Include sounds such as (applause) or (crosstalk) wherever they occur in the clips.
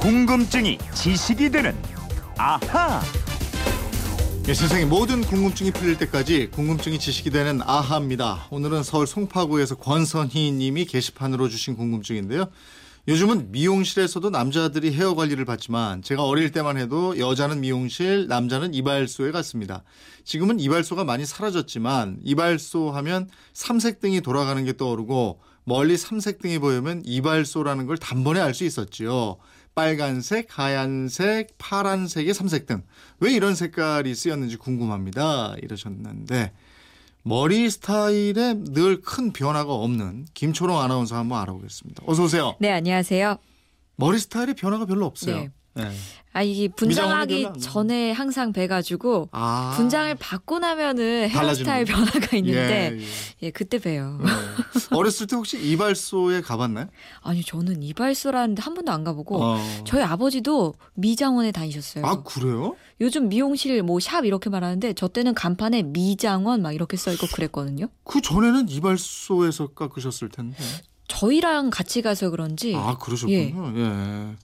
궁금증이 지식이 되는 아하. 예, 세상의 모든 궁금증이 풀릴 때까지 궁금증이 지식이 되는 아하입니다. 오늘은 서울 송파구에서 권선희 님이 게시판으로 주신 궁금증인데요. 요즘은 미용실에서도 남자들이 헤어 관리를 받지만 제가 어릴 때만 해도 여자는 미용실, 남자는 이발소에 갔습니다. 지금은 이발소가 많이 사라졌지만 이발소 하면 삼색등이 돌아가는 게 떠오르고 멀리 삼색등이 보이면 이발소라는 걸 단번에 알 수 있었지요. 빨간색, 하얀색, 파란색의 삼색 등. 왜 이런 색깔이 쓰였는지 궁금합니다. 이러셨는데 머리 스타일에 늘 큰 변화가 없는 김초롱 아나운서 한번 알아보겠습니다. 어서 오세요. 네, 안녕하세요. 머리 스타일에 변화가 별로 없어요. 네. 네. 아, 이게 분장하기 안 전에 항상 뵈가지고 아. 분장을 받고 나면은 헤어스타일. 변화가 있는데 예, 예. 예, 그때 봬요. 네. 어렸을 때 혹시 이발소에 가봤나요? (laughs) 아니 저는 이발소라는데 한 번도 안 가보고 어. 저희 아버지도 미장원에 다니셨어요. 아 그래요? 요즘 미용실 뭐 샵 이렇게 말하는데 저 때는 간판에 미장원 막 이렇게 써 있고 그랬거든요. 그 전에는 이발소에서 깎으셨을 텐데. 저희랑 같이 가서 그런지 아 그러셨군요. 예.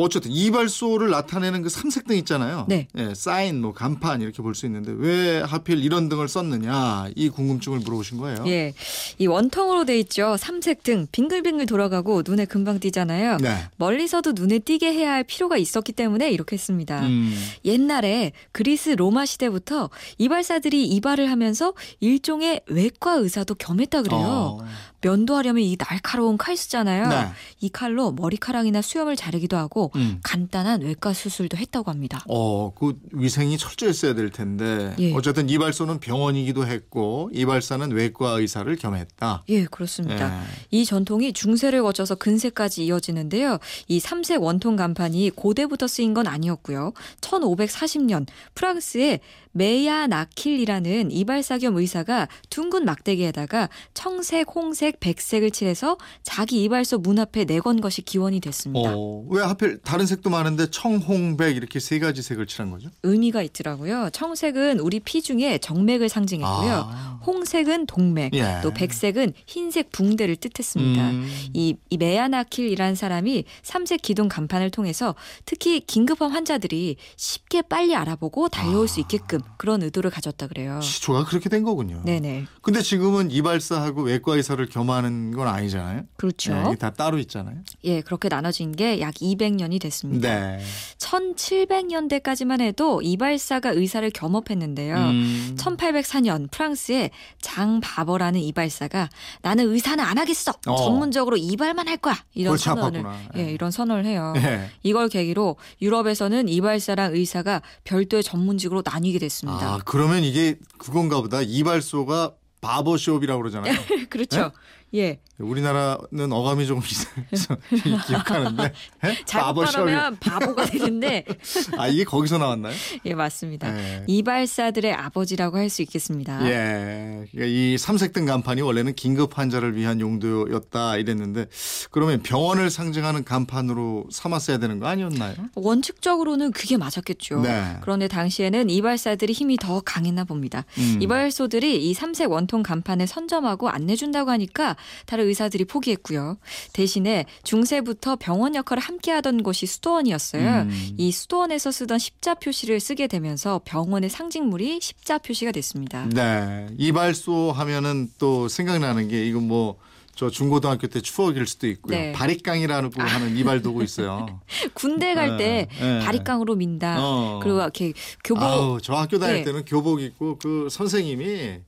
어쨌든 이발소를 나타내는 그 삼색등 있잖아요. 네. 예, 사인, 뭐 간판 이렇게 볼 수 있는데 왜 하필 이런 등을 썼느냐 이 궁금증을 물어보신 거예요. 예, 이 원통으로 돼 있죠. 삼색 등 빙글빙글 돌아가고 눈에 금방 띄잖아요. 네. 멀리서도 눈에 띄게 해야 할 필요가 있었기 때문에 이렇게 했습니다. 음. 옛날에 그리스 로마 시대부터 이발사들이 이발을 하면서 일종의 외과 의사도 겸했다 그래요. 어. 면도하려면 이 날카로운 칼 쓰잖아요. 네. 이 칼로 머리카락이나 수염을 자르기도 하고 음. 간단한 외과 수술도 했다고 합니다. 어, 그 위생이 철저했어야 될 텐데. 예. 어쨌든 이발소는 병원이기도 했고 이발사는 외과 의사를 겸했다. 예, 그렇습니다. 예. 이 전통이 중세를 거쳐서 근세까지 이어지는데요. 이 삼색 원통 간판이 고대부터 쓰인 건 아니었고요. 1540년 프랑스의 메야 나킬이라는 이발사 겸 의사가 둥근 막대기에다가 청색, 홍색, 백색을 칠해서 자기 이발소 문 앞에 내건 것이 기원이 됐습니다. 어, 왜 하필 다른 색도 많은데 청 홍 백 이렇게 세 가지 색을 칠한 거죠? 의미가 있더라고요. 청색은 우리 피 중에 정맥을 상징했고요. 아. 홍색은 동맥, 예. 또 백색은 흰색 붕대를 뜻했습니다. 음. 이, 이 메아나킬이라는 사람이 삼색 기둥 간판을 통해서 특히 긴급한 환자들이 쉽게 빨리 알아보고 달려올 수 있게끔 그런 의도를 가졌다 그래요. 시초가 그렇게 된 거군요. 네네. 근데 지금은 이발사하고 외과 의사를 겸하는 건 아니잖아요. 그렇죠. 네, 이게 다 따로 있잖아요. 예, 그렇게 나눠진 게 약 200년이 됐습니다. 네. 1700년대까지만 해도 이발사가 의사를 겸업했는데요. 음. 1804년 프랑스의 장 바버라는 이발사가 나는 의사는 안 하겠어. 어. 전문적으로 이발만 할 거야. 이런 선언을. 예, 이런 선언을 해요. 네. 이걸 계기로 유럽에서는 이발사랑 의사가 별도의 전문직으로 나뉘게 됐습니다. 아, 그러면 이게 그건가 보다. 이발소가 바버숍이라고 그러잖아요. (laughs) 그렇죠. 예. 우리나라는 어감이 조금 이상해서 (laughs) 기억하는데. 예? 잘못 발음하면 바보가 되는데 (laughs) 아, 이게 거기서 나왔나요? 예, 맞습니다. 네. 이발사들의 아버지라고 할 수 있겠습니다. 예. 그러니까 이 삼색등 간판이 원래는 긴급 환자를 위한 용도였다 이랬는데 그러면 병원을 상징하는 간판으로 삼았어야 되는 거 아니었나요? 원칙적으로는 그게 맞았겠죠. 네. 그런데 당시에는 이발사들이 힘이 더 강했나 봅니다. 음. 이발소들이 이 삼색 원통 간판을 선점하고 안내준다고 하니까 다른 의사들이 포기했고요. 대신에 중세부터 병원 역할을 함께 하던 곳이 수도원이었어요. 음. 이 수도원에서 쓰던 십자 표시를 쓰게 되면서 병원의 상징물이 십자 표시가 됐습니다. 네. 이발소 하면은 또 생각나는 게 이거 뭐저 중고등학교 때 추억일 수도 있고요. 네. 바리깡이라는 거 하는 이발 도구 있어요. (laughs) 군대 갈때 네, 네. 바리깡으로 민다. 어. 그리고 이렇게 교복 아우, 저 학교 다닐 네. 때는 교복 입고 그 선생님이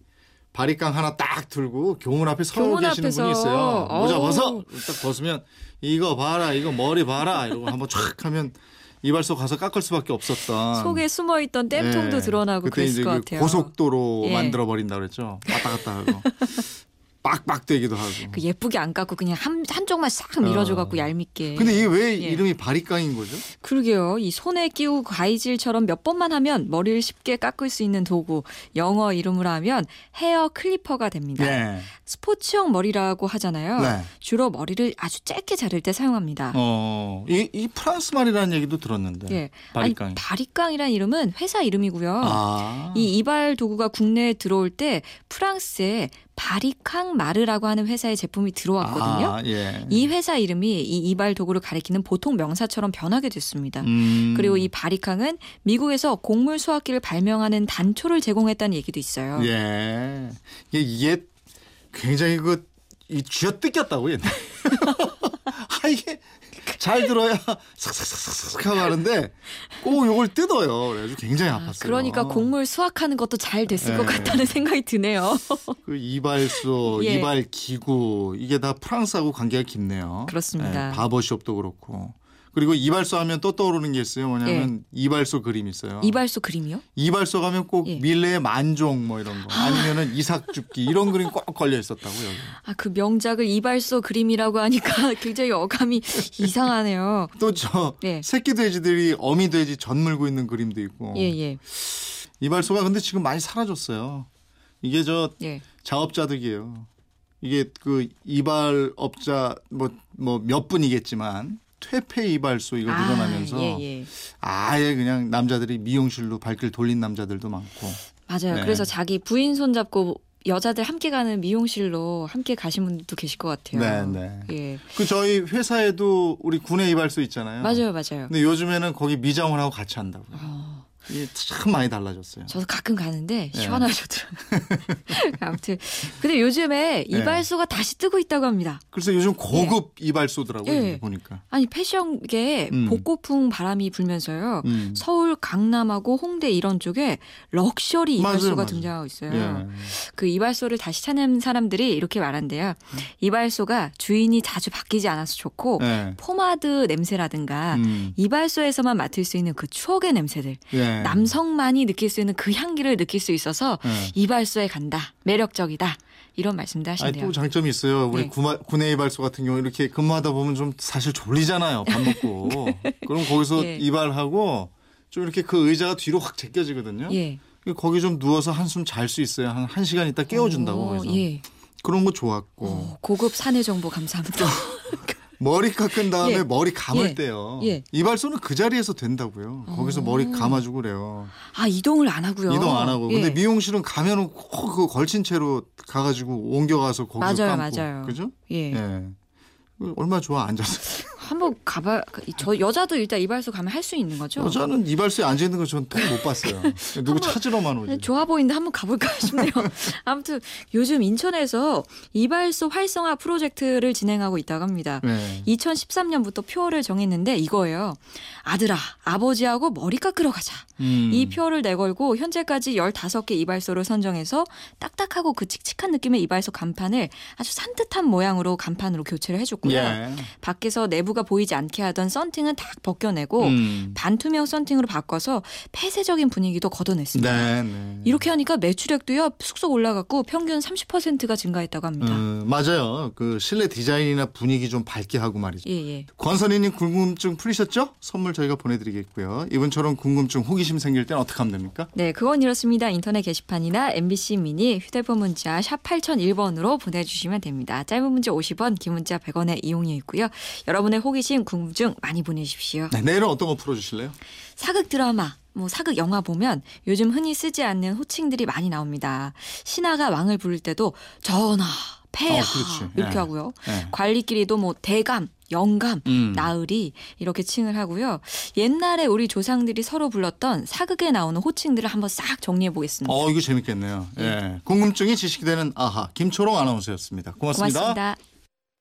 바리깡 하나 딱 들고 교문 앞에 서 교문 계시는 앞에서. 분이 있어요. 모자 어우. 벗어. 딱 벗으면 이거 봐라, 이거 머리 봐라. 이러고 한번 촥 하면 이발소 가서 깎을 수밖에 없었던. 속에 숨어 있던 땜통도 네. 드러나고 그때 그랬을 이제 것 그 같아요. 고속도로 예. 만들어 버린다 그랬죠. 왔다 갔다 하고 빡빡대기도 하고. 그 예쁘게 안 깎고 그냥 한 한쪽만 싹 밀어줘 갖고 어. 얄밉게. 근데 이게 왜 예. 이름이 바리깡인 거죠? 그러게요. 이 손에 끼우고 가위질처럼 몇 번만 하면 머리를 쉽게 깎을 수 있는 도구. 영어 이름으로 하면 hair clipper가 됩니다. 네. 스포츠용 머리라고 하잖아요. 네. 주로 머리를 아주 짧게 자를 때 사용합니다. 어, 이, 이 프랑스 말이라는 얘기도 들었는데. 예. 바리깡. 아니 바리깡이라는 이름은 회사 이름이고요. 아. 이 이발 도구가 국내에 들어올 때 프랑스에 바리캉 마르라고 하는 회사의 제품이 들어왔거든요. 아, 예. 이 회사 이름이 이 이발 도구를 가리키는 보통 명사처럼 변하게 됐습니다. 음. 그리고 이 바리캉은 미국에서 곡물 수확기를 발명하는 단초를 제공했다는 얘기도 있어요. 예. 이게, 이게 굉장히 그, 이 쥐어 뜯겼다고 옛날에. (laughs) 아, 이게 잘 들어야 삭삭삭삭 하고 하는데 꼭 요걸 뜯어요. 그래가지고 굉장히 아, 아팠어요. 그러니까 곡물 수확하는 것도 잘 됐을 것 네. 같다는 생각이 드네요. (laughs) 그 이발소, (laughs) 예. 이발 기구 이게 다 프랑스하고 관계가 깊네요. 그렇습니다. 예, 바버숍도 그렇고. 그리고 이발소 하면 또 떠오르는 게 있어요. 뭐냐면 이발소 그림 있어요. 예. 이발소 그림이요? 이발소 가면 꼭 예. 밀레의 만종 뭐 이런 거 아니면은 이삭죽기 이런 그림 꼭 걸려 있었다고 여기. 아, 그 명작을 이발소 그림이라고 하니까 (laughs) 굉장히 어감이 이상하네요. 또저 예. 새끼 돼지들이 어미 돼지 젖 물고 있는 그림도 있고. 예, 예. 이발소가 근데 지금 많이 사라졌어요. 이게 저 예. 자업자득이에요. 이게 그 이발업자 뭐 뭐 몇 분이겠지만 퇴폐 이발소 이거 늘어나면서 아, 예, 예. 아예 그냥 남자들이 미용실로 발길 돌린 남자들도 많고. 맞아요. 네. 그래서 자기 부인 손 잡고 여자들 함께 가는 미용실로 함께 가신 분들도 계실 것 같아요. 네, 네. 예. 그 저희 회사에도 우리 군내 이발소 있잖아요. 맞아요, 맞아요. 근데 요즘에는 거기 미장원 하고 같이 한다고요. 어, 이게 참 많이 달라졌어요. 저도 가끔 가는데 네. 시원하셔더라고요. (laughs) 아무튼 근데 요즘에 네. 이발소가 다시 뜨고 있다고 합니다. 그래서 요즘 고급 이발소더라고요. 예. 보니까. 아니 패션계에 음. 복고풍 바람이 불면서요. 음. 서울 강남하고 홍대 이런 쪽에 럭셔리 맞아요, 이발소가 맞아요. 등장하고 있어요. 예. 그 이발소를 다시 찾는 사람들이 이렇게 말한대요. 이발소가 주인이 자주 바뀌지 않아서 좋고 예. 포마드 냄새라든가 음. 이발소에서만 맡을 수 있는 그 추억의 냄새들, 예. 남성만이 느낄 수 있는 그 향기를 느낄 수 있어서 예. 이발소에 간다, 매력적이다 이런 말씀도 하신대요. 또 장점이 있어요. 우리 네. 구마, 군내 이발소 같은 경우 이렇게 근무하다 보면 좀 사실 졸리잖아요. 밥 먹고. (laughs) 그럼 거기서 예. 이발하고 좀 이렇게 그 의자가 뒤로 확 제껴지거든요. 예, 거기 좀 누워서 한숨 잘 수 있어요. 한 1시간 있다 깨워준다고 오, 그래서. 예. 그런 거 좋았고. 오, 고급 사내 정보 감사합니다. (laughs) 머리 깎은 다음에 예. 머리 감을 예. 때요. 예. 이발소는 그 자리에서 된다고요. 거기서 오. 머리 감아주고 그래요. 아 이동을 안 하고요. 이동 안 하고. 예. 근데 미용실은 가면은 꼭 그 걸친 채로 가가지고 옮겨가서 거기서 맞아요, 감고. 맞아요. 그죠? 예. 예. 얼마나 좋아 앉아서. 한번 가봐. 저 여자도 일단 이발소 가면 할 수 있는 거죠? 여자는 이발소에 앉아 있는 거 저는 못 봤어요. (laughs) 누구 찾으러만 오지. 좋아 보이는데 한번 가볼까 (laughs) 싶네요. 아무튼 요즘 인천에서 이발소 활성화 프로젝트를 진행하고 있다고 합니다. 네. 2013년부터 표어를 정했는데 이거예요. 아들아, 아버지하고 머리 깎으러 가자. 음. 이 표어를 내걸고 현재까지 15개 이발소를 선정해서 딱딱하고 그 칙칙한 느낌의 이발소 간판을 아주 산뜻한 모양으로 간판으로 교체를 해줬고요. 예. 밖에서 내부가 보이지 않게 하던 썬팅은 다 벗겨내고 음. 반투명 썬팅으로 바꿔서 폐쇄적인 분위기도 걷어냈습니다. 네, 네. 이렇게 하니까 매출액도요 쑥쑥 올라갔고 평균 30%가 증가했다고 합니다. 음, 맞아요. 그 실내 디자인이나 분위기 좀 밝게 하고 말이죠. 예, 예. 권선희님 궁금증 풀리셨죠? 선물 저희가 보내드리겠고요. 이분처럼 궁금증, 호기심 생길 땐 어떻게 하면 됩니까? 네, 그건 이렇습니다. 인터넷 게시판이나 MBC 미니 휴대폰 문자 샵 8001번으로 보내주시면 됩니다. 짧은 문자 50원, 긴 문자 100원의 이용료 있고요. 여러분의 호 기심, 궁금증 많이 보내주십시오. 네, 내일은 어떤 거 풀어주실래요? 사극 드라마, 뭐 사극 영화 보면 요즘 흔히 쓰지 않는 호칭들이 많이 나옵니다. 신하가 왕을 부를 때도 전하, 폐하 어. 이렇게 예. 하고요. 네. 관리끼리도 뭐 대감, 영감, 음. 나으리 이렇게 칭을 하고요. 옛날에 우리 조상들이 서로 불렀던 사극에 나오는 호칭들을 한번 싹 정리해 보겠습니다. 어, 이거 재밌겠네요. 예. 궁금증이 지식이 되는 아하 김초롱 아나운서였습니다 고맙습니다. 고맙습니다.